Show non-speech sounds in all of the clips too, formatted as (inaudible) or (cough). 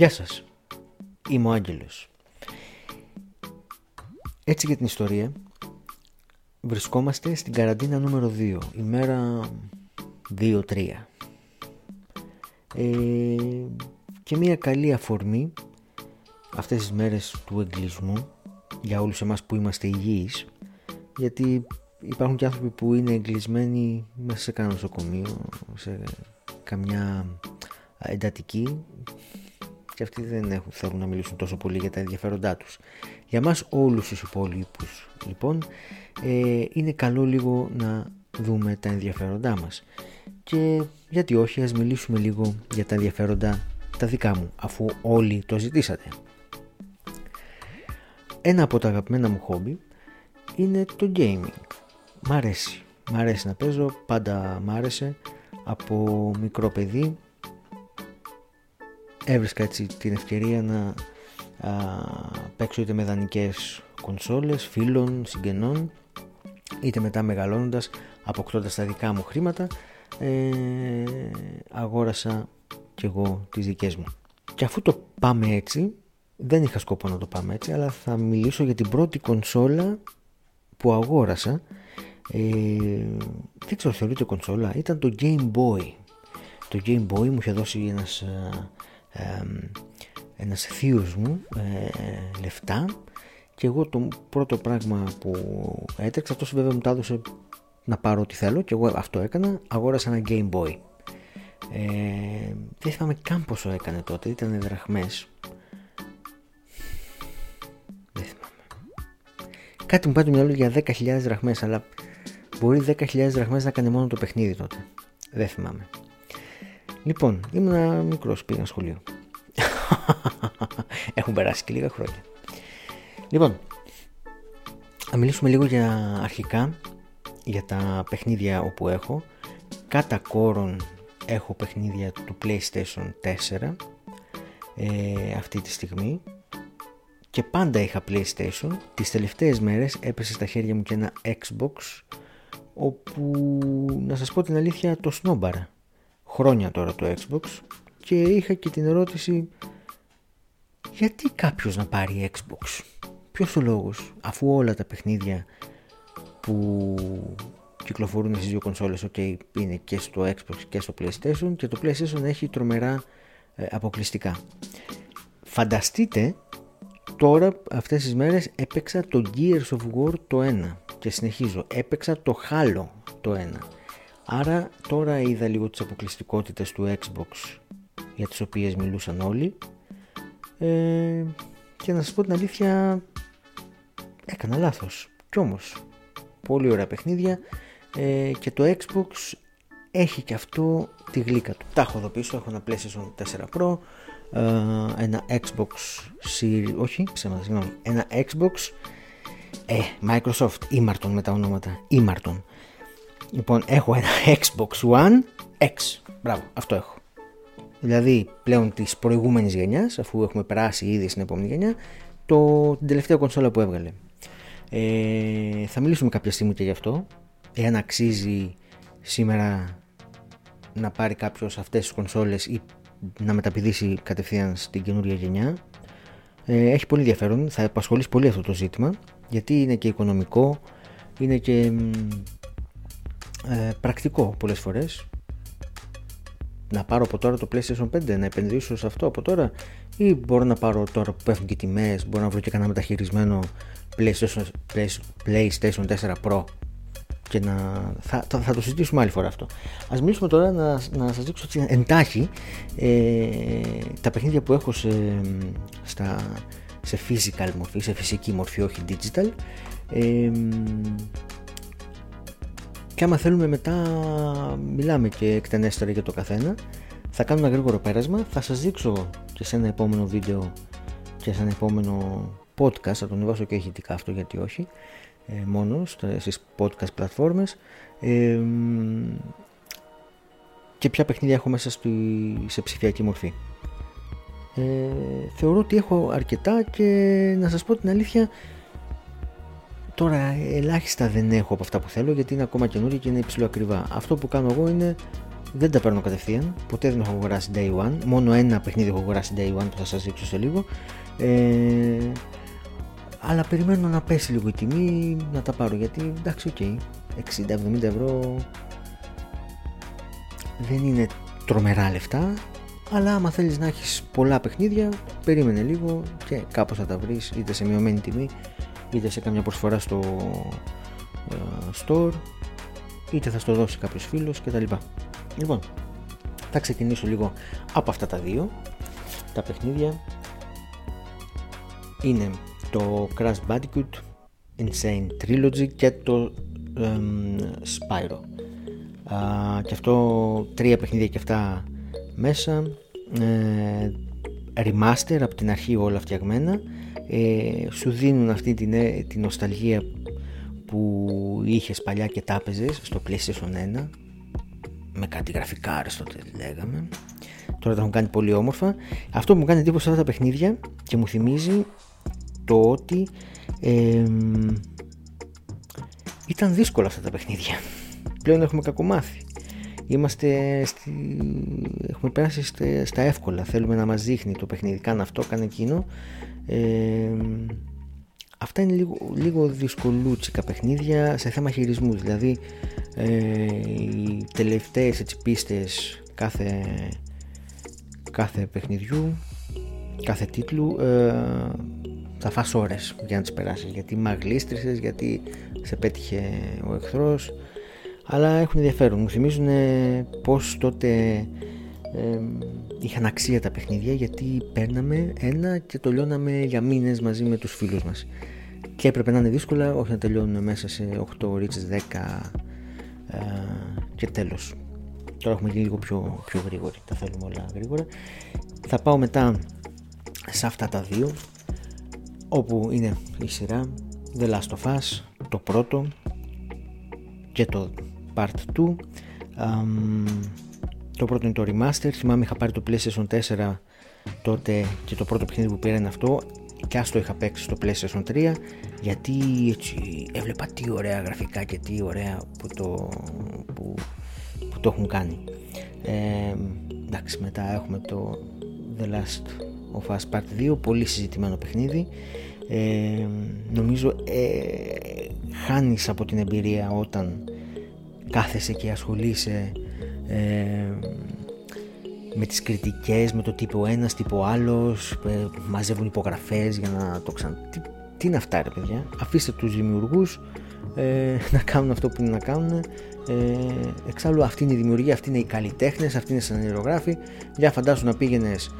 Γεια σας, είμαι ο Άγγελος. Έτσι για την ιστορία, βρισκόμαστε στην καραντίνα νούμερο 2, ημέρα 2-3. Ε, και μια καλή αφορμή αυτές τις μέρες του εγκλισμού για όλους εμάς που είμαστε υγιείς γιατί υπάρχουν και άνθρωποι που είναι εγκλισμένοι μέσα σε κανένα νοσοκομείο σε καμιά εντατική και αυτοί δεν έχουν, θέλουν να μιλήσουν τόσο πολύ για τα ενδιαφέροντά τους. Για μας όλους τους υπόλοιπους λοιπόν ε, είναι καλό λίγο να δούμε τα ενδιαφέροντά μας και γιατί όχι ας μιλήσουμε λίγο για τα ενδιαφέροντα τα δικά μου αφού όλοι το ζητήσατε. Ένα από τα αγαπημένα μου χόμπι είναι το gaming. Μ' αρέσει. Μ' αρέσει να παίζω, πάντα μ' άρεσε. Από μικρό παιδί έβρισκα έτσι την ευκαιρία να α, παίξω είτε με δανεικές κονσόλες, φίλων, συγγενών είτε μετά μεγαλώνοντας αποκτώντας τα δικά μου χρήματα ε, αγόρασα κι εγώ τις δικές μου. Και αφού το πάμε έτσι δεν είχα σκοπό να το πάμε έτσι αλλά θα μιλήσω για την πρώτη κονσόλα που αγόρασα. Ε, δεν ξέρω θεωρείται κονσόλα ήταν το Game Boy. Το Game Boy μου είχε δώσει ένας ε, ένας θείος μου ε, λεφτά. Και εγώ το πρώτο πράγμα που έτρεξα αυτός βέβαια μου τα έδωσε να πάρω ό,τι θέλω και εγώ αυτό έκανα αγόρασα ένα Game Boy. Ε, δεν θυμάμαι καν πόσο έκανε τότε ήταν δραχμές. Δεν θυμάμαι. Κάτι μου πάει το μυαλό για 10.000 δραχμές αλλά μπορεί 10.000 δραχμές να κάνει μόνο το παιχνίδι τότε. Δεν θυμάμαι Λοιπόν, ήμουν μικρός, πήγα σχολείο. (laughs) Έχουν περάσει και λίγα χρόνια. Λοιπόν, να μιλήσουμε λίγο για αρχικά για τα παιχνίδια όπου έχω. Κατά κόρον έχω παιχνίδια του PlayStation 4 ε, αυτή τη στιγμή και πάντα είχα PlayStation. Τις τελευταίες μέρες έπεσε στα χέρια μου και ένα Xbox όπου να σας πω την αλήθεια το σνόμπαρα χρόνια τώρα το Xbox και είχα και την ερώτηση γιατί κάποιος να πάρει Xbox; Ποιος ο λόγος αφού όλα τα παιχνίδια που κυκλοφορούν στις δύο κονσόλες ok είναι και στο Xbox και στο PlayStation και το PlayStation έχει τρομερά ε, αποκλειστικά. Φανταστείτε τώρα αυτές τις μέρες έπαιξα το Gears of War το 1 και συνεχίζω. Έπαιξα το Halo το 1 Άρα τώρα είδα λίγο τις αποκλειστικότητες του Xbox για τις οποίες μιλούσαν όλοι. Ε, και να σας πω την αλήθεια έκανα λάθος. Κι όμως πολύ ωραία παιχνίδια. Ε, και το Xbox έχει και αυτό τη γλύκα του. Τα έχω εδώ πίσω, έχω ένα PlayStation 4 Pro ε, ένα Xbox Series, όχι ψέματα συγγνώμη ένα Xbox ε, Microsoft, Imarton με τα ονόματα Imarton Λοιπόν, έχω ένα Xbox One X. Μπράβο, αυτό έχω. Δηλαδή, πλέον της προηγούμενης γενιάς, αφού έχουμε περάσει ήδη στην επόμενη γενιά, το, την τελευταία κονσόλα που έβγαλε. Ε, θα μιλήσουμε κάποια στιγμή και γι' αυτό. Εάν αξίζει σήμερα να πάρει κάποιος αυτές τις κονσόλες ή να μεταπηδήσει κατευθείαν στην καινούργια γενιά. Ε, έχει πολύ ενδιαφέρον, θα απασχολήσει πολύ αυτό το ζήτημα γιατί είναι και οικονομικό, είναι και ε, πρακτικό πολλές φορές. Να πάρω από τώρα το PlayStation 5 να επενδύσω σε αυτό από τώρα ή μπορώ να πάρω τώρα που πέφτουν και τιμές μπορώ να βρω και κανένα μεταχειρισμένο PlayStation, PlayStation 4 Pro και να θα, θα, το συζητήσουμε άλλη φορά αυτό. Ας μιλήσουμε τώρα να, να σας δείξω εντάχει ε, τα παιχνίδια που έχω σε, στα, σε physical μορφή, σε φυσική μορφή όχι digital. Ε, και άμα θέλουμε μετά μιλάμε και εκτενέστερα για το καθένα. Θα κάνω ένα γρήγορο πέρασμα. Θα σας δείξω και σε ένα επόμενο βίντεο και σε ένα επόμενο podcast. Θα τον ανεβάσω και ηχητικά αυτό γιατί όχι. Ε, μόνο στις podcast πλατφόρμες. Ε, και ποια παιχνίδια έχω μέσα στη, σε ψηφιακή μορφή. Ε, θεωρώ ότι έχω αρκετά και να σας πω την αλήθεια Τώρα ελάχιστα δεν έχω από αυτά που θέλω γιατί είναι ακόμα καινούργια και είναι υψηλό ακριβά. Αυτό που κάνω εγώ είναι δεν τα παίρνω κατευθείαν, ποτέ δεν έχω αγοράσει day one, μόνο ένα παιχνίδι έχω αγοράσει day one που θα σας δείξω σε λίγο. Ε, αλλά περιμένω να πέσει λίγο η τιμή να τα πάρω γιατί εντάξει ok, okay, 60-70 ευρώ δεν είναι τρομερά λεφτά αλλά άμα θέλεις να έχεις πολλά παιχνίδια περίμενε λίγο και κάπως θα τα βρεις είτε σε μειωμένη τιμή είτε σε καμιά προσφορά στο ε, store είτε θα στο δώσει κάποιος φίλος κτλ. Λοιπόν, θα ξεκινήσω λίγο από αυτά τα δύο. Τα παιχνίδια είναι το Crash Bandicoot Insane Trilogy και το Spyro. Και αυτό τρία παιχνίδια και αυτά μέσα. Ε, remaster από την αρχή όλα φτιαγμένα ε, σου δίνουν αυτή την, ε, την νοσταλγία που είχες παλιά και τα στο PlayStation 1 με κάτι γραφικά τότε λέγαμε. Τώρα τα έχουν κάνει πολύ όμορφα. Αυτό που μου κάνει εντύπωση αυτά τα παιχνίδια και μου θυμίζει το ότι ήταν δύσκολα αυτά τα παιχνίδια. Πλέον έχουμε κακομάθει. Είμαστε στη... έχουμε πέρασει στα εύκολα. Θέλουμε να μας δείχνει το παιχνίδι. Κάνε αυτό, κάνε εκείνο αυτά είναι λίγο, λίγο δυσκολούτσικα παιχνίδια σε θέμα χειρισμούς. Δηλαδή ε, οι τελευταίες έτσι, πίστες κάθε, κάθε παιχνιδιού κάθε τίτλου ε, θα φας ώρες για να τις περάσεις. Γιατί μαγλίστρισες, γιατί σε πέτυχε ο εχθρός. Αλλά έχουν ενδιαφέρον. Μου θυμίζουν πως τότε ε, είχαν αξία τα παιχνίδια γιατί παίρναμε ένα και το λιώναμε για μήνες μαζί με τους φίλους μας. Και έπρεπε να είναι δύσκολα όχι να τελειώνουν μέσα σε 8 ώρες 10 ε, και τέλος. Τώρα έχουμε γίνει λίγο πιο, πιο γρήγοροι τα θέλουμε όλα γρήγορα. Θα πάω μετά σε αυτά τα δύο όπου είναι η σειρά The Last of Us το πρώτο και το Part 2 το πρώτο είναι το Remaster. Θυμάμαι είχα πάρει το PlayStation 4 τότε και το πρώτο παιχνίδι που πήρα είναι αυτό. Και ας το είχα παίξει στο PlayStation 3 γιατί έτσι έβλεπα τι ωραία γραφικά και τι ωραία που το, που, που το έχουν κάνει. Ε, εντάξει μετά έχουμε το The Last of Us Part 2 πολύ συζητημένο παιχνίδι. Ε, νομίζω ε, χάνεις από την εμπειρία όταν κάθεσαι και ασχολείσαι ε, με τις κριτικές, με το τύπο ένας, τύπο άλλος, ε, μαζεύουν υπογραφές για να το ξανά... Τι, τι είναι αυτά ρε παιδιά, αφήστε τους δημιουργούς ε, (laughs) να κάνουν αυτό που είναι να κάνουν ε, εξάλλου αυτή είναι η δημιουργία, αυτή είναι οι καλλιτέχνες, αυτή είναι οι σανηρογράφοι για φαντάσου να πήγαινες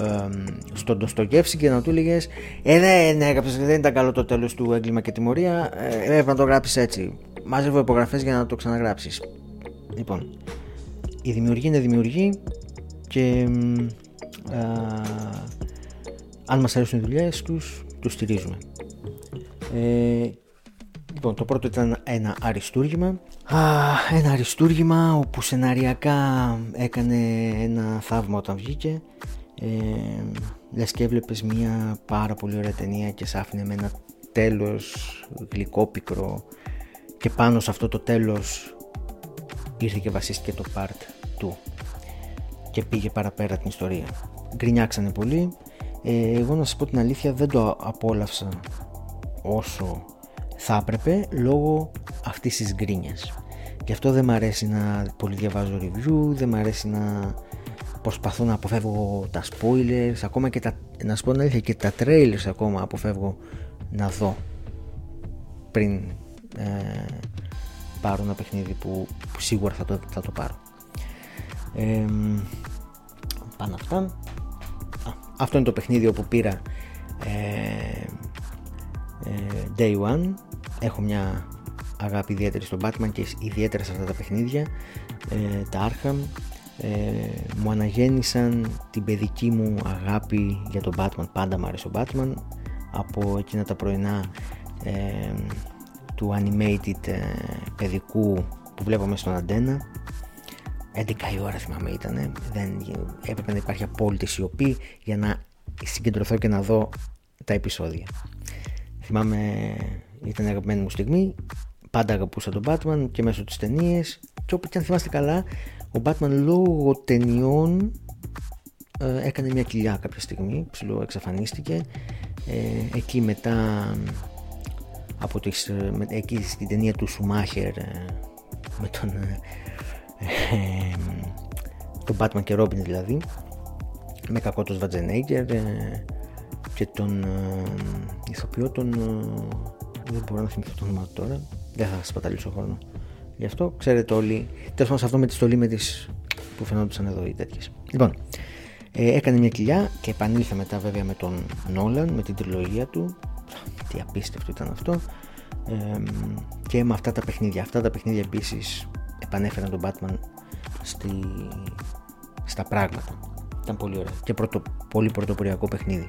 ε, στον Ντοστογεύση και να του έλεγες Ε, δεν έγραψε, δεν ήταν καλό το τέλος του έγκλημα και τιμωρία. Ε, έπρεπε να το γράψεις έτσι. Μάζευε υπογραφές για να το ξαναγράψεις. Λοιπόν, η δημιουργία είναι δημιουργή και α, αν μας αρέσουν οι δουλειές τους, τους στηρίζουμε. Ε, λοιπόν, το πρώτο ήταν ένα αριστούργημα. Α, ένα αριστούργημα όπου σεναριακά έκανε ένα θαύμα όταν βγήκε ε, λες και έβλεπες μια πάρα πολύ ωραία ταινία και σ' άφηνε με ένα τέλος γλυκόπικρο και πάνω σε αυτό το τέλος ήρθε και βασίστηκε το part του και πήγε παραπέρα την ιστορία. Γκρινιάξανε πολύ. Ε, εγώ να σας πω την αλήθεια δεν το απόλαυσα όσο θα έπρεπε λόγω αυτής της γκρίνιας. Και αυτό δεν μ' αρέσει να πολύ διαβάζω review δεν μ' αρέσει να προσπαθώ να αποφεύγω τα spoilers ακόμα και τα, να σου πω αλήθεια και τα trailers ακόμα αποφεύγω να δω πριν ε, πάρω ένα παιχνίδι που, σίγουρα θα το, θα το πάρω. Ε, πάνω αυτά. Αυτό είναι το παιχνίδι όπου πήρα ε, ε, Day One. Έχω μια αγάπη ιδιαίτερη στον Batman και ιδιαίτερα σε αυτά τα παιχνίδια. Ε, τα Arkham. Ε, μου αναγέννησαν την παιδική μου αγάπη για τον Batman. Πάντα μου άρεσε ο Batman. Από εκείνα τα πρωινά ε, του animated ε, παιδικού που βλέπαμε στον αντένα. 11 η ώρα θυμάμαι ήταν δεν, έπρεπε να υπάρχει απόλυτη σιωπή για να συγκεντρωθώ και να δω τα επεισόδια. Θυμάμαι ήταν η αγαπημένη μου στιγμή. Πάντα αγαπούσα τον Batman και μέσω της ταινίες. Και όπου και αν θυμάστε καλά Ο Batman λόγω ταινιών ε, έκανε μια κοιλιά κάποια στιγμή, ψηλό εξαφανίστηκε. Ε, εκεί μετά από τις, ε, με, εκεί στην ταινία του Σουμάχερ με τον ε, τον Batman και Robin δηλαδή με κακό τον Σβατζενέγκερ και τον ηθοποιό τον δεν μπορώ να θυμηθώ το όνομα τώρα δεν θα σας παταλήσω χρόνο γι' αυτό ξέρετε όλοι τέλος πάντων σε αυτό με τη στολή με τις που φαινόντουσαν εδώ οι τέτοιες λοιπόν ε, έκανε μια κοιλιά και επανήλθε μετά βέβαια με τον Νόλαν, με την τριλογία του. Τι απίστευτο ήταν αυτό. Ε, και με αυτά τα παιχνίδια. Αυτά τα παιχνίδια επίσης επανέφεραν τον Batman στη, στα πράγματα. Ήταν πολύ ωραία και πρωτο, πολύ πρωτοποριακό παιχνίδι.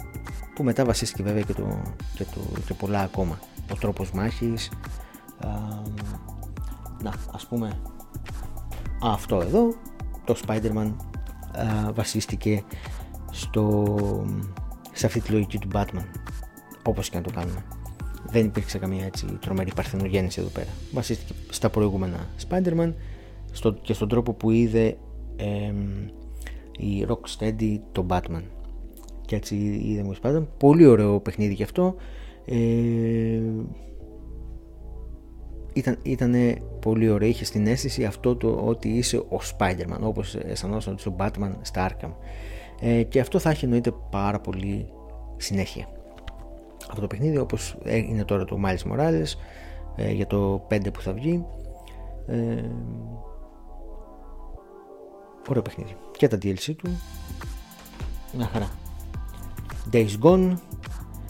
Που μετά βασίστηκε βέβαια και, το, και, το, και πολλά ακόμα. Ο τρόπος μάχης. να, ας πούμε αυτό εδώ, το Spider-Man βασίστηκε στο, σε αυτή τη λογική του Batman όπως και να το κάνουμε. Δεν υπήρξε καμία έτσι τρομερή παρθενογέννηση εδώ πέρα. Βασίστηκε στα προηγούμενα Spider-Man στο, και στον τρόπο που είδε ε, η Rocksteady το Batman. Και έτσι είδε μου Spider-Man. Πολύ ωραίο παιχνίδι και αυτό. Ε, ήταν, ήτανε πολύ ωραίο, είχε στην αίσθηση αυτό το ότι είσαι ο Spider-Man όπως αισθανόσαν ότι είσαι ο Batman στα Arkham. Ε, και αυτό θα έχει εννοείται πάρα πολύ συνέχεια αυτό το παιχνίδι όπως είναι τώρα το Miles Morales ε, για το 5 που θα βγει. Ε, ωραίο παιχνίδι. Και τα DLC του. Μια χαρά. Days Gone.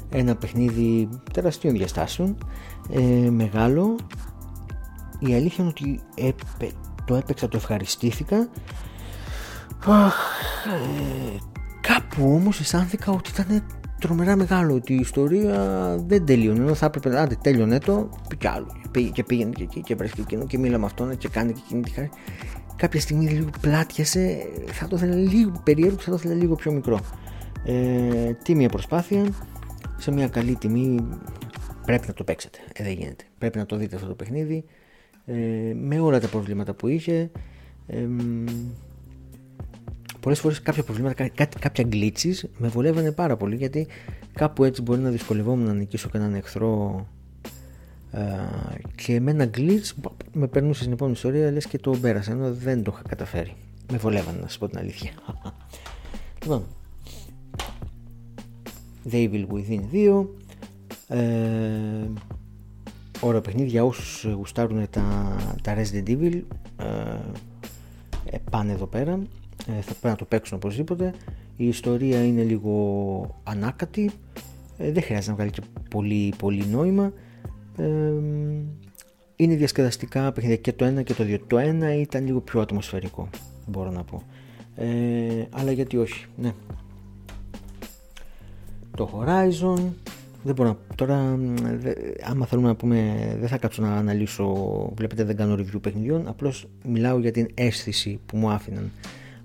Ένα παιχνίδι τεραστίων διαστάσεων. Ε, μεγάλο. Η αλήθεια είναι ότι το έπαιξα, το ευχαριστήθηκα. Ε, κάπου όμως αισθάνθηκα ότι ήταν τρομερά μεγάλο ότι η ιστορία δεν τελείωνε ενώ θα έπρεπε να τέλειωνε το και άλλο. Και πήγαινε και εκεί και βρέθηκε εκείνο και μίλα με αυτόν και κάνει και εκείνη τη χάρη. Κάποια στιγμή λίγο πλάτιασε θα το ήθελα λίγο περίεργο θα το ήθελα λίγο πιο μικρό. Ε, τίμια προσπάθεια σε μια καλή τιμή πρέπει να το παίξετε. Ε, δεν γίνεται. Πρέπει να το δείτε αυτό το παιχνίδι. Ε, με όλα τα προβλήματα που είχε ε, πολλές φορές κάποια προβλήματα, κά, κάποια glitches με βολεύανε πάρα πολύ γιατί κάπου έτσι μπορεί να δυσκολευόμουν να νικήσω κανέναν εχθρό ε, και με ένα glitch με περνούσες στην επόμενη ιστορία λες και το πέρασα ενώ δεν το είχα καταφέρει. Με βολεύανε να σας πω την αλήθεια. (laughs) Λοιπόν The Evil Within 2 ε, Ωραία παιχνίδια για όσους γουστάρουν τα, τα Resident Evil ε, ε, πάνε εδώ πέρα. ε, θα πρέπει να το παίξουν οπωσδήποτε. Η ιστορία είναι λίγο ανάκατη. Ε, δεν χρειάζεται να βγάλει και πολύ, πολύ νόημα. Είναι διασκεδαστικά παιχνίδια και το ένα και το δύο. Το ένα ήταν λίγο πιο ατμοσφαιρικό μπορώ να πω. Αλλά γιατί όχι ναι. Το Horizon δεν μπορώ να... Τώρα, δε, άμα θέλουμε να πούμε, δεν θα κάτσω να αναλύσω. Βλέπετε, δεν κάνω review παιχνιδιών. Απλώς μιλάω για την αίσθηση που μου άφηναν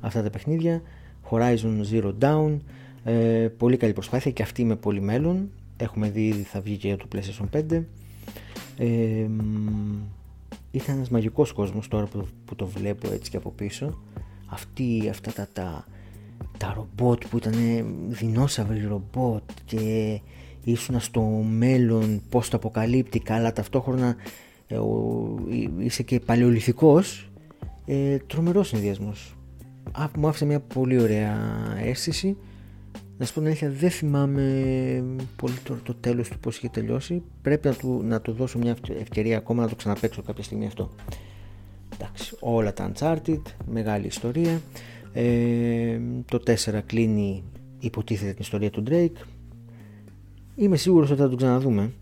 αυτά τα παιχνίδια. Horizon Zero Dawn. Ε, πολύ καλή προσπάθεια και αυτή με πολύ μέλλον. Έχουμε δει ήδη θα βγει και για το PlayStation 5. Ε, ήταν ένας μαγικός κόσμος τώρα που, που το βλέπω έτσι και από πίσω. Αυτή, αυτά τα, τα, τα ρομπότ που ήταν δεινόσαυροι ρομπότ και ήσουν στο μέλλον πώς το αποκαλύπτει αλλά ταυτόχρονα ε, είσαι και παλαιοληθικός ε, τρομερός συνδυασμός μου άφησε μια πολύ ωραία αίσθηση. Να σου πω την αλήθεια δεν θυμάμαι πολύ το, το τέλος του πώς είχε τελειώσει. Πρέπει να του, να του δώσω μια ευκαιρία ακόμα να το ξαναπαίξω κάποια στιγμή αυτό. Εντάξει όλα τα Uncharted μεγάλη ιστορία. Ε, το 4 κλείνει υποτίθεται την ιστορία του Drake. Είμαι σίγουρος ότι θα τον ξαναδούμε.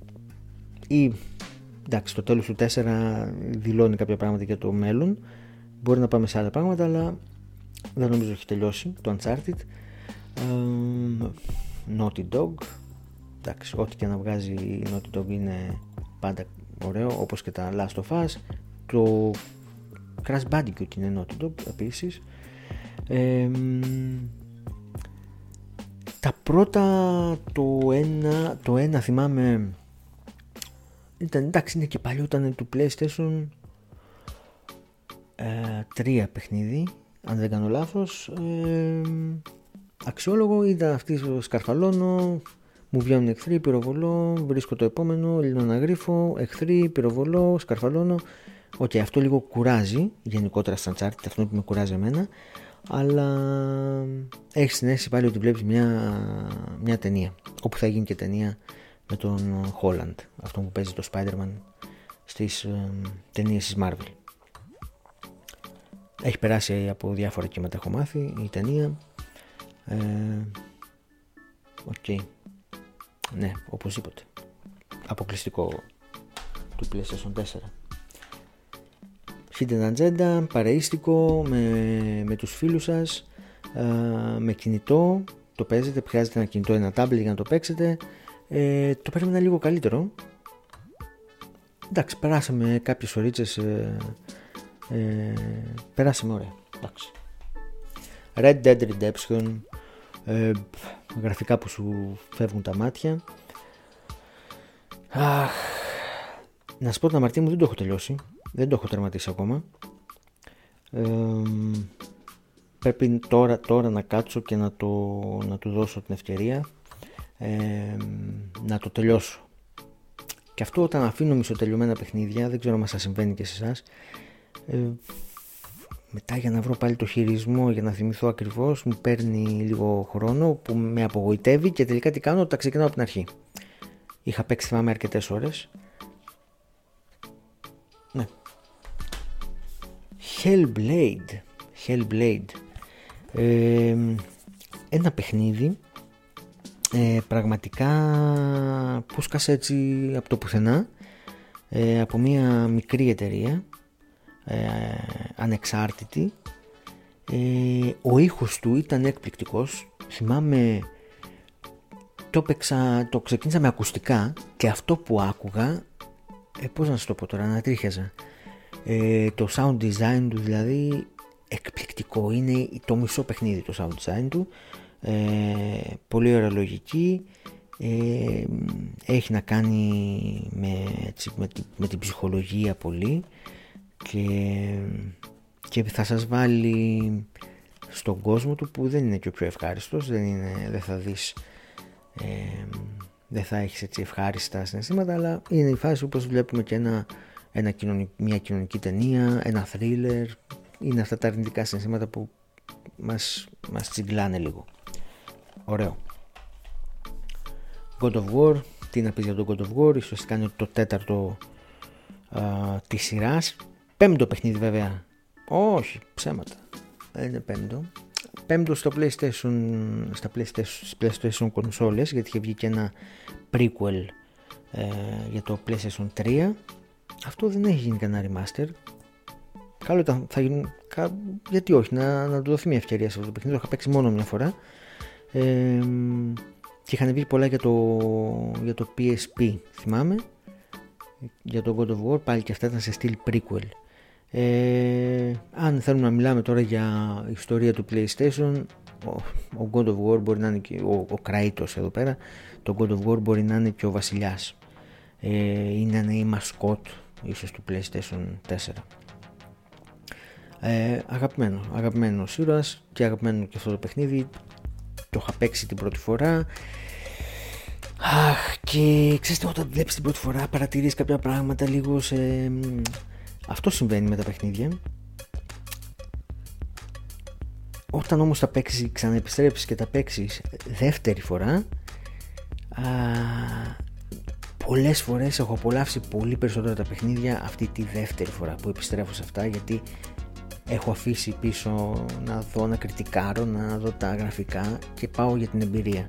Ή εντάξει, το τέλος του 4 δηλώνει κάποια πράγματα για το μέλλον. Μπορεί να πάμε σε άλλα πράγματα, αλλά δεν νομίζω ότι έχει τελειώσει το Uncharted. Um, Naughty Dog. Εντάξει, ό,τι και να βγάζει η Naughty Dog είναι πάντα ωραίο, όπως και τα Last of Us. Το Crash Bandicoot είναι Naughty Dog επίσης. Τα πρώτα το ένα, το ένα θυμάμαι ήταν εντάξει είναι και παλιό ήταν του PlayStation τρία παιχνίδι, αν δεν κάνω λάθος. Ε, αξιόλογο ήταν αυτή στο Σκαρφαλώνο, μου βγαίνουν εχθροί, πυροβολώ, βρίσκω το επόμενο, να γρίφω, εχθροί, πυροβολώ, σκαρφαλώνω. Ok, okay, αυτό λίγο κουράζει γενικότερα στα Uncharted, αυτό που με κουράζει εμένα, αλλά έχεις την αίσθηση πάλι ότι βλέπεις μια, μια ταινία. Όπου θα γίνει και ταινία με τον Holland, αυτό που παίζει το Spider-Man στις ε, ταινίες της Marvel. Έχει περάσει από διάφορα κύματα έχω μάθει η ταινία. Ε, οκ. Ναι, οπωσδήποτε. Αποκλειστικό του PlayStation 4. Hidden Agenda, παρεΐστικο, με, με τους φίλους σας, με κινητό, το παίζετε, χρειάζεται ένα κινητό, ένα tablet για να το παίξετε. Ε, το περίμενα λίγο καλύτερο. Εντάξει, περάσαμε κάποιες ωρίτσες, ε, ε, περάσαμε ωραία. Εντάξει. Red Dead Redemption, ε, γραφικά που σου φεύγουν τα μάτια. Αχ, να σου πω την αμαρτία μου δεν το έχω τελειώσει. Δεν το έχω τερματίσει ακόμα. Ε, πρέπει τώρα, τώρα να κάτσω και να, το, να του δώσω την ευκαιρία ε, να το τελειώσω. Και αυτό όταν αφήνω μισοτελειωμένα παιχνίδια, δεν ξέρω αν σας συμβαίνει και σε εσάς, ε, μετά για να βρω πάλι το χειρισμό για να θυμηθώ ακριβώς μου παίρνει λίγο χρόνο που με απογοητεύει και τελικά τι κάνω, τα ξεκινάω από την αρχή. Είχα παίξει θυμάμαι αρκετές ώρες. Ναι. Hellblade. Hellblade. Ε, ένα παιχνίδι ε, πραγματικά πούσκασε έτσι από το πουθενά ε, από μια μικρή εταιρεία ε, ανεξάρτητη. Ε, ο ήχος του ήταν εκπληκτικός θυμάμαι το, παίξα, το ξεκίνησα με ακουστικά και αυτό που άκουγα ε, πώς να σου το πω τώρα, ανατρίχιαζα ε, το sound design του δηλαδή εκπληκτικό. Είναι το μισό παιχνίδι το sound design του. Ε, πολύ ωραία λογική. Ε, έχει να κάνει με, έτσι, με, με την ψυχολογία πολύ και, και θα σας βάλει στον κόσμο του που δεν είναι και ο πιο ευχάριστος δεν, είναι, δεν θα δεις ε, δεν θα έχεις έτσι ευχάριστα συναισθήματα αλλά είναι η φάση όπως βλέπουμε και ένα, ένα μια κοινωνική ταινία ένα θρίλερ. Είναι αυτά τα αρνητικά συναισθήματα που μας, μας τσιγκλάνε λίγο. Ωραίο. God of War τι να πεις για το God of War ουσιαστικά είναι το τέταρτο α, της σειράς Πέμπτο παιχνίδι βέβαια. Όχι, ψέματα. Δεν είναι πέμπτο. Πέμπτο στο PlayStation, στα PlayStation, PlayStation consoles γιατί είχε βγει και ένα prequel ε, για το PlayStation 3. Αυτό δεν έχει γίνει κανένα remaster. Καλό ήταν, θα γίνει, γιατί όχι, να, να του δοθεί μια ευκαιρία σε αυτό το παιχνίδι. Το είχα παίξει μόνο μια φορά. Ε, και είχαν βγει πολλά για το, για το PSP, θυμάμαι. Για το God of War, πάλι και αυτά ήταν σε στυλ prequel. Ε, αν θέλουμε να μιλάμε τώρα για ιστορία του PlayStation ο, God of War μπορεί να είναι και ο, ο Kratos εδώ πέρα το God of War μπορεί να είναι και ο βασιλιάς. Ε, είναι η μασκότ ίσως του PlayStation 4 ε, αγαπημένο, αγαπημένος ήρωας και αγαπημένο και αυτό το παιχνίδι. Το είχα παίξει την πρώτη φορά. Αχ, και ξέρετε όταν βλέπεις την πρώτη φορά παρατηρείς κάποια πράγματα λίγο σε, αυτό συμβαίνει με τα παιχνίδια. Όταν όμως τα παίξεις, ξαναεπιστρέψεις και τα παίξεις δεύτερη φορά α, πολλές φορές έχω απολαύσει πολύ περισσότερα τα παιχνίδια αυτή τη δεύτερη φορά που επιστρέφω σε αυτά γιατί έχω αφήσει πίσω να δω, να κριτικάρω, να δω τα γραφικά και πάω για την εμπειρία.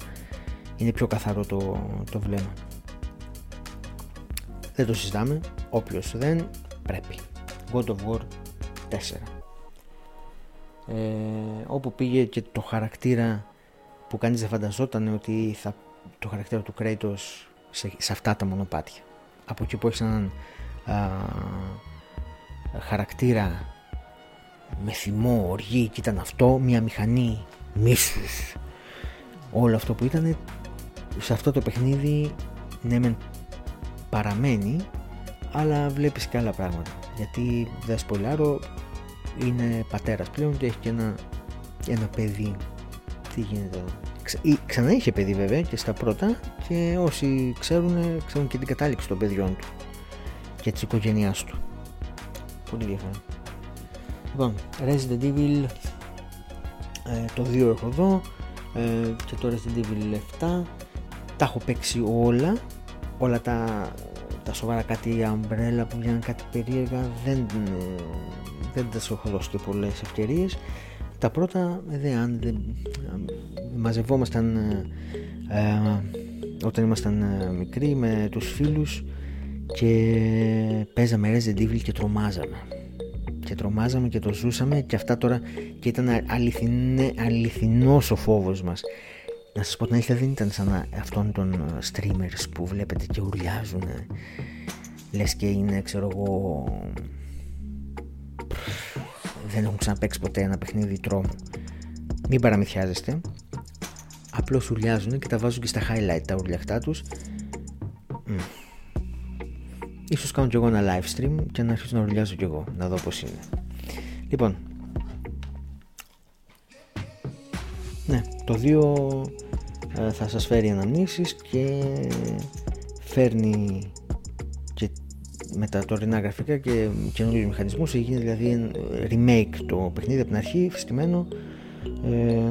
Είναι πιο καθαρό το, το βλέμμα. Δεν το συζητάμε, όποιος δεν πρέπει. God of War 4 ε, όπου πήγε και το χαρακτήρα που κανείς δεν φανταζόταν ότι θα, το χαρακτήρα του Kratos σε, σε αυτά τα μονοπάτια. Από εκεί που έχεις έναν χαρακτήρα με θυμό, οργή και ήταν αυτό μια μηχανή μίσους όλο αυτό που ήταν σε αυτό το παιχνίδι ναι μεν παραμένει αλλά βλέπεις και άλλα πράγματα γιατί δεν σπολάρω είναι πατέρας πλέον και έχει και ένα, ένα παιδί. Τι γίνεται εδώ. Ξα, ξανά είχε παιδί βέβαια και στα πρώτα και όσοι ξέρουν, ξέρουν και την κατάληξη των παιδιών του και της οικογένειάς του. Πολύ ενδιαφέρον. Λοιπόν, Resident Evil ε, το 2 έχω εδώ ε, και το Resident Evil 7 τα έχω παίξει όλα όλα τα, τα σοβαρά κάτι Umbrella που βγαίνουν κάτι περίεργα δεν, ε, δεν τα σου έχω δώσει και πολλές ευκαιρίες. Τα πρώτα δε, αν δεν, μαζευόμασταν ε, όταν ήμασταν ε, μικροί με τους φίλους και παίζαμε Resident Evil και τρομάζαμε. Και τρομάζαμε και το ζούσαμε και αυτά τώρα και ήταν αληθινέ, αληθινός ο φόβος μας να σας πω την αλήθεια δεν ήταν σαν αυτόν των ε, streamers που βλέπετε και ουρλιάζουν λες και είναι ξέρω εγώ δεν έχουν ξαναπαίξει ποτέ ένα παιχνίδι τρόμου μην παραμυθιάζεστε. Απλώς ουρλιάζουν και τα βάζουν και στα highlight τα ουρλιαχτά τους. Ίσως κάνω κι εγώ ένα live stream και να αρχίσω να ουρλιάζω κι εγώ, να δω πώς είναι. Λοιπόν, ναι, το 2 ε, θα σας φέρει αναμνήσεις και φέρνει και με τα τωρινά γραφικά και καινούριους μηχανισμούς. Έχει γίνει δηλαδή remake το παιχνίδι από την αρχή φυστημένο. Ε,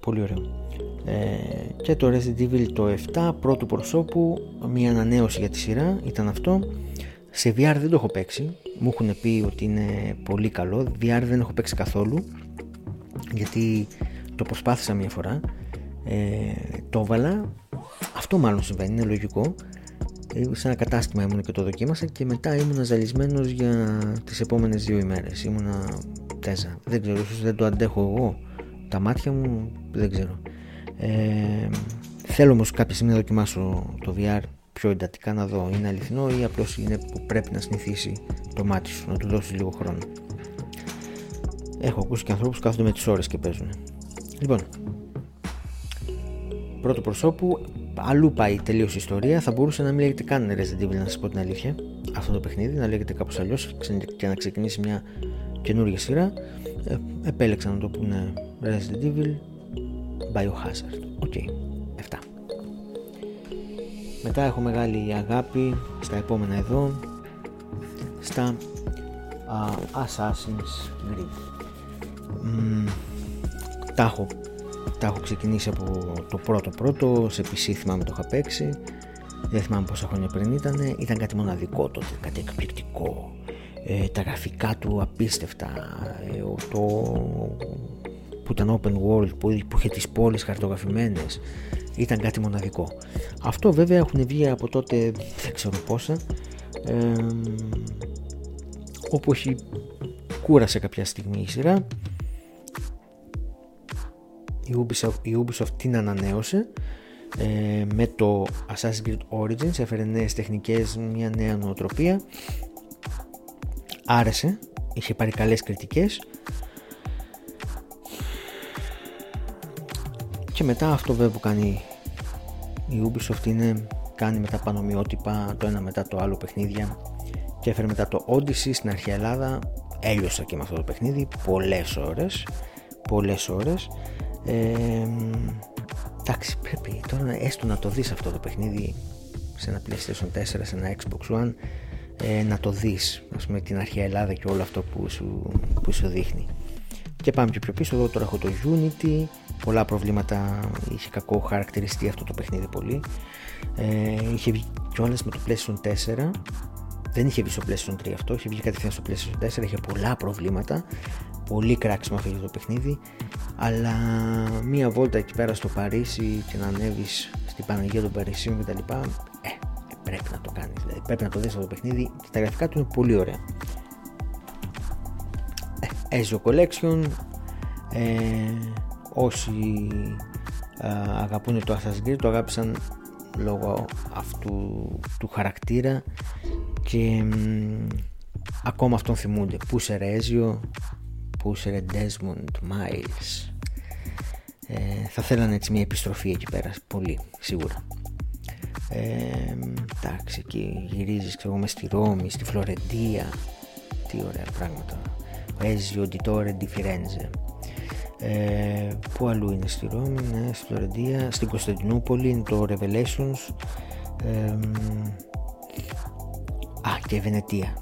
πολύ ωραίο. Ε, και το Resident Evil το 7 πρώτου προσώπου μια ανανέωση για τη σειρά ήταν αυτό. Σε VR δεν το έχω παίξει. Μου έχουν πει ότι είναι πολύ καλό. VR δεν έχω παίξει καθόλου γιατί το προσπάθησα μια φορά. Ε, το έβαλα. Αυτό μάλλον συμβαίνει είναι λογικό. Ε, σε ένα κατάστημα ήμουν και το δοκίμασα και μετά ήμουν ζαλισμένος για τις επόμενες δύο ημέρες. Ήμουνα τέζα. Δεν ξέρω ίσως δεν το αντέχω εγώ. Τα μάτια μου δεν ξέρω. Ε, θέλω όμως κάποια στιγμή να δοκιμάσω το VR πιο εντατικά να δω είναι αληθινό ή απλώς είναι που πρέπει να συνηθίσει το μάτι σου, να του δώσεις λίγο χρόνο. Έχω ακούσει και ανθρώπους που κάθονται με τις ώρες και παίζουν. Λοιπόν, πρώτο προσώπου, αλλού πάει τελείως η ιστορία. Θα μπορούσε να μην λέγεται καν Resident Evil, να σας πω την αλήθεια. Αυτό το παιχνίδι, να λέγεται κάπως αλλιώς και να ξεκινήσει μια καινούργια σειρά. Ε, επέλεξα να το πούνε Resident Evil Biohazard. OK. Okay. 7. Μετά έχω μεγάλη αγάπη στα επόμενα εδώ στα uh, Assassin's Creed. Mm, τα, έχω, τα έχω ξεκινήσει από το πρώτο πρώτο, σε PC θυμάμαι το είχα παίξει, δεν θυμάμαι πόσα χρόνια πριν ήταν, ήταν κάτι μοναδικό τότε, κάτι εκπληκτικό, ε, τα γραφικά του απίστευτα, ε, το που ήταν open world, που, που είχε τις πόλεις χαρτογραφημένες, ήταν κάτι μοναδικό. Αυτό βέβαια έχουν βγει από τότε δεν ξέρω πόσα, ε, όπου έχει κούρασε κάποια στιγμή η σειρά. Η Ubisoft, η Ubisoft την ανανέωσε ε, με το Assassin's Creed Origins έφερε νέες τεχνικές, μια νέα νοοτροπία. Άρεσε, είχε πάρει καλές κριτικές. Και μετά αυτό βέβαια που κάνει η Ubisoft είναι κάνει μετά πανομοιότυπα το ένα μετά το άλλο παιχνίδια. Και έφερε μετά το Odyssey στην αρχαία Ελλάδα. Έλειωσα και με αυτό το παιχνίδι πολλές ώρες πολλές ώρες ε, εντάξει πρέπει τώρα έστω να το δεις αυτό το παιχνίδι σε ένα PlayStation 4, σε ένα Xbox One ε, να το δεις ας πούμε την αρχαία Ελλάδα και όλο αυτό που σου, που σου δείχνει. Και πάμε και πιο πίσω εδώ τώρα έχω το Unity. Πολλά προβλήματα, είχε κακό χαρακτηριστεί αυτό το παιχνίδι πολύ. Ε, είχε βγει κιόλας με το PlayStation 4, δεν είχε βγει στο PlayStation 3 αυτό, είχε βγει κατευθείαν στο PlayStation 4, είχε πολλά προβλήματα, πολύ κράξιμο αυτό το παιχνίδι, αλλά μία βόλτα εκεί πέρα στο Παρίσι και να ανέβεις στην Παναγία των Παρισίων κτλ. Ε, πρέπει να το κάνεις. δηλαδή πρέπει να το δεις αυτό το παιχνίδι και τα γραφικά του είναι πολύ ωραία. Ε, Ezio Collection, ε, όσοι α, αγαπούν το Assassin's Creed το αγάπησαν λόγω αυτού του χαρακτήρα και ακόμα αυτόν θυμούνται πού σε Ρέζιο πού σε Desmond Miles ε, θα θέλανε έτσι μια επιστροφή εκεί πέρα πολύ σίγουρα Ε, εντάξει, εκεί γυρίζεις ξέρω, μες στη Ρώμη, στη Φλωρεντία. Τι ωραία πράγματα. Ezio di Torre di Firenze. Ε, πού αλλού είναι στη Ρώμη, ναι, στη Φλωρεντία, στην Κωνσταντινούπολη είναι το Revelations. Ε, α, και Βενετία.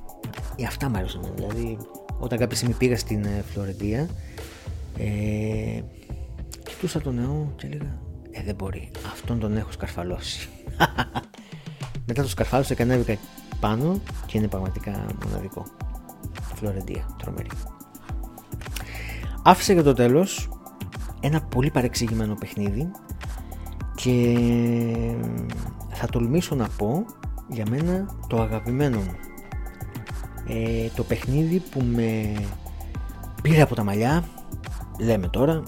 Ε, αυτά μου άρεσαν. Δηλαδή, όταν κάποια στιγμή πήγα στην ε, Φλωρεντία, ε, κοιτούσα τον νεό και έλεγα Ε, δεν μπορεί. Αυτόν τον έχω σκαρφαλώσει. (laughs) Μετά το σκαρφάλωσα και ανέβηκα πάνω και είναι πραγματικά μοναδικό. Φλωρεντία, τρομερή. Άφησα για το τέλος ένα πολύ παρεξηγημένο παιχνίδι και θα τολμήσω να πω για μένα το αγαπημένο μου. Ε, το παιχνίδι που με πήρε από τα μαλλιά, λέμε τώρα,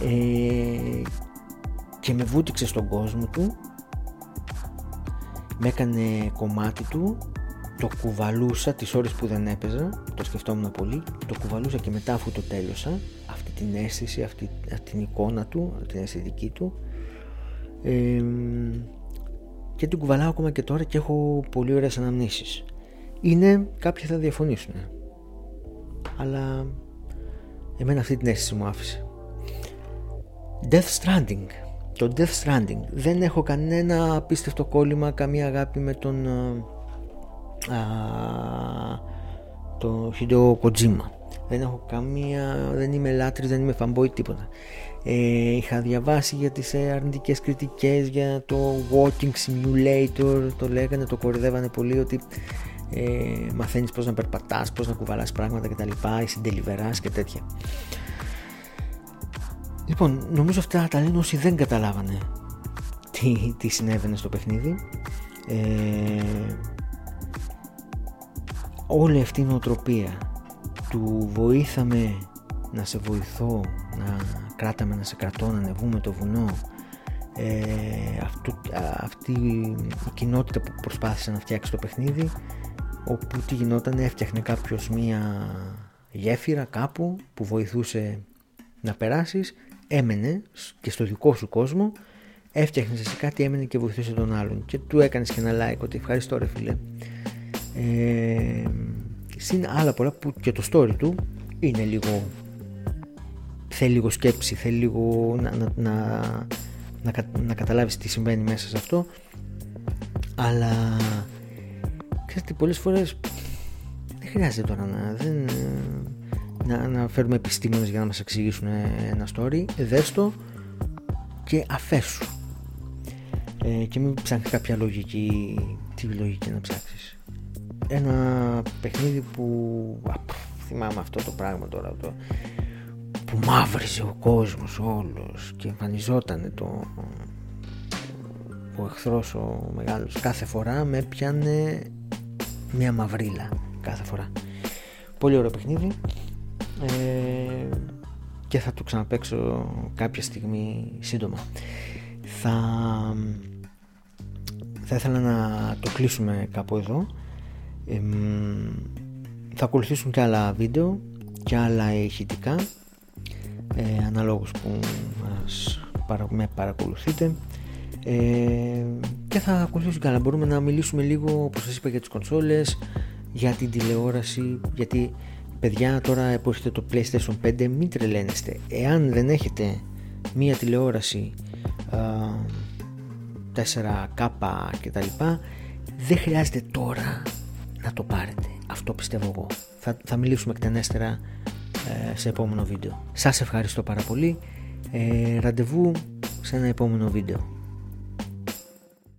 ε, και με βούτυξε στον κόσμο του, με έκανε κομμάτι του το κουβαλούσα τις ώρες που δεν έπαιζα, το σκεφτόμουν πολύ, το κουβαλούσα και μετά αφού το τέλειωσα, αυτή την αίσθηση, αυτή, αυτή την εικόνα του, την αισθητική του ε, και την κουβαλάω ακόμα και τώρα και έχω πολύ ωραίες αναμνήσεις. Είναι, κάποιοι θα διαφωνήσουν, αλλά εμένα αυτή την αίσθηση μου άφησε. Death Stranding. Το Death Stranding. Δεν έχω κανένα απίστευτο κόλλημα, καμία αγάπη με τον ε, το Hideo Kojima δεν έχω καμία, δεν είμαι λάτρης, δεν είμαι fanboy τίποτα ε, είχα διαβάσει για τις ε, αρνητικές κριτικές για το Walking Simulator το λέγανε, το κορυδεύανε πολύ ότι ε, μαθαίνεις πώς να περπατάς, πώς να κουβαλάς πράγματα και τα λοιπά, συντελιβεράς και τέτοια. Λοιπόν, νομίζω αυτά τα λένε όσοι δεν καταλάβανε τι, τι συνέβαινε στο παιχνίδι. Ε, όλη αυτή η νοοτροπία του βοήθαμε να σε βοηθώ, να κράταμε να σε κρατώ, να ανεβούμε το βουνό ε, αυτού, αυτή η κοινότητα που προσπάθησε να φτιάξει το παιχνίδι όπου τι γινόταν έφτιαχνε κάποιος μία γέφυρα κάπου που βοηθούσε να περάσεις έμενε και στο δικό σου κόσμο έφτιαχνες εσύ κάτι έμενε και βοηθούσε τον άλλον και του έκανες και ένα like ότι ευχαριστώ ρε φίλε ε, συν άλλα πολλά που και το story του είναι λίγο θέλει λίγο σκέψη θέλει λίγο να, να, να, να, να καταλάβεις τι συμβαίνει μέσα σε αυτό. Αλλά ξέρετε πολλές φορές δεν χρειάζεται τώρα να, δεν, να, να φέρουμε επιστήμονες για να μας εξηγήσουν ένα story δες το και αφέσου ε, και μην ψάχνεις κάποια λογική τι λογική να ψάξεις. Ένα παιχνίδι που α, θυμάμαι αυτό το πράγμα τώρα το, που μαύριζε ο κόσμος όλος και εμφανιζόταν το ο εχθρός ο μεγάλος κάθε φορά με πιάνε μια μαυρίλα κάθε φορά. Πολύ ωραίο παιχνίδι. Ε, και θα το ξαναπαίξω κάποια στιγμή σύντομα. Θα θα ήθελα να το κλείσουμε κάπου εδώ. Θα ακολουθήσουν και άλλα βίντεο και άλλα ηχητικά ε, αναλόγως που μας, με παρακολουθείτε ε, και θα ακολουθήσουν και άλλα μπορούμε να μιλήσουμε λίγο όπως σας είπα για τις κονσόλες για την τηλεόραση γιατί παιδιά τώρα που έχετε το PlayStation 5 μην τρελαίνεστε εάν δεν έχετε μία τηλεόραση 4K και τα λοιπά δεν χρειάζεται τώρα να το πάρετε. Αυτό πιστεύω εγώ. Θα, θα μιλήσουμε εκτενέστερα ε, σε επόμενο βίντεο. Σας ευχαριστώ πάρα πολύ. Ε, ραντεβού σε ένα επόμενο βίντεο.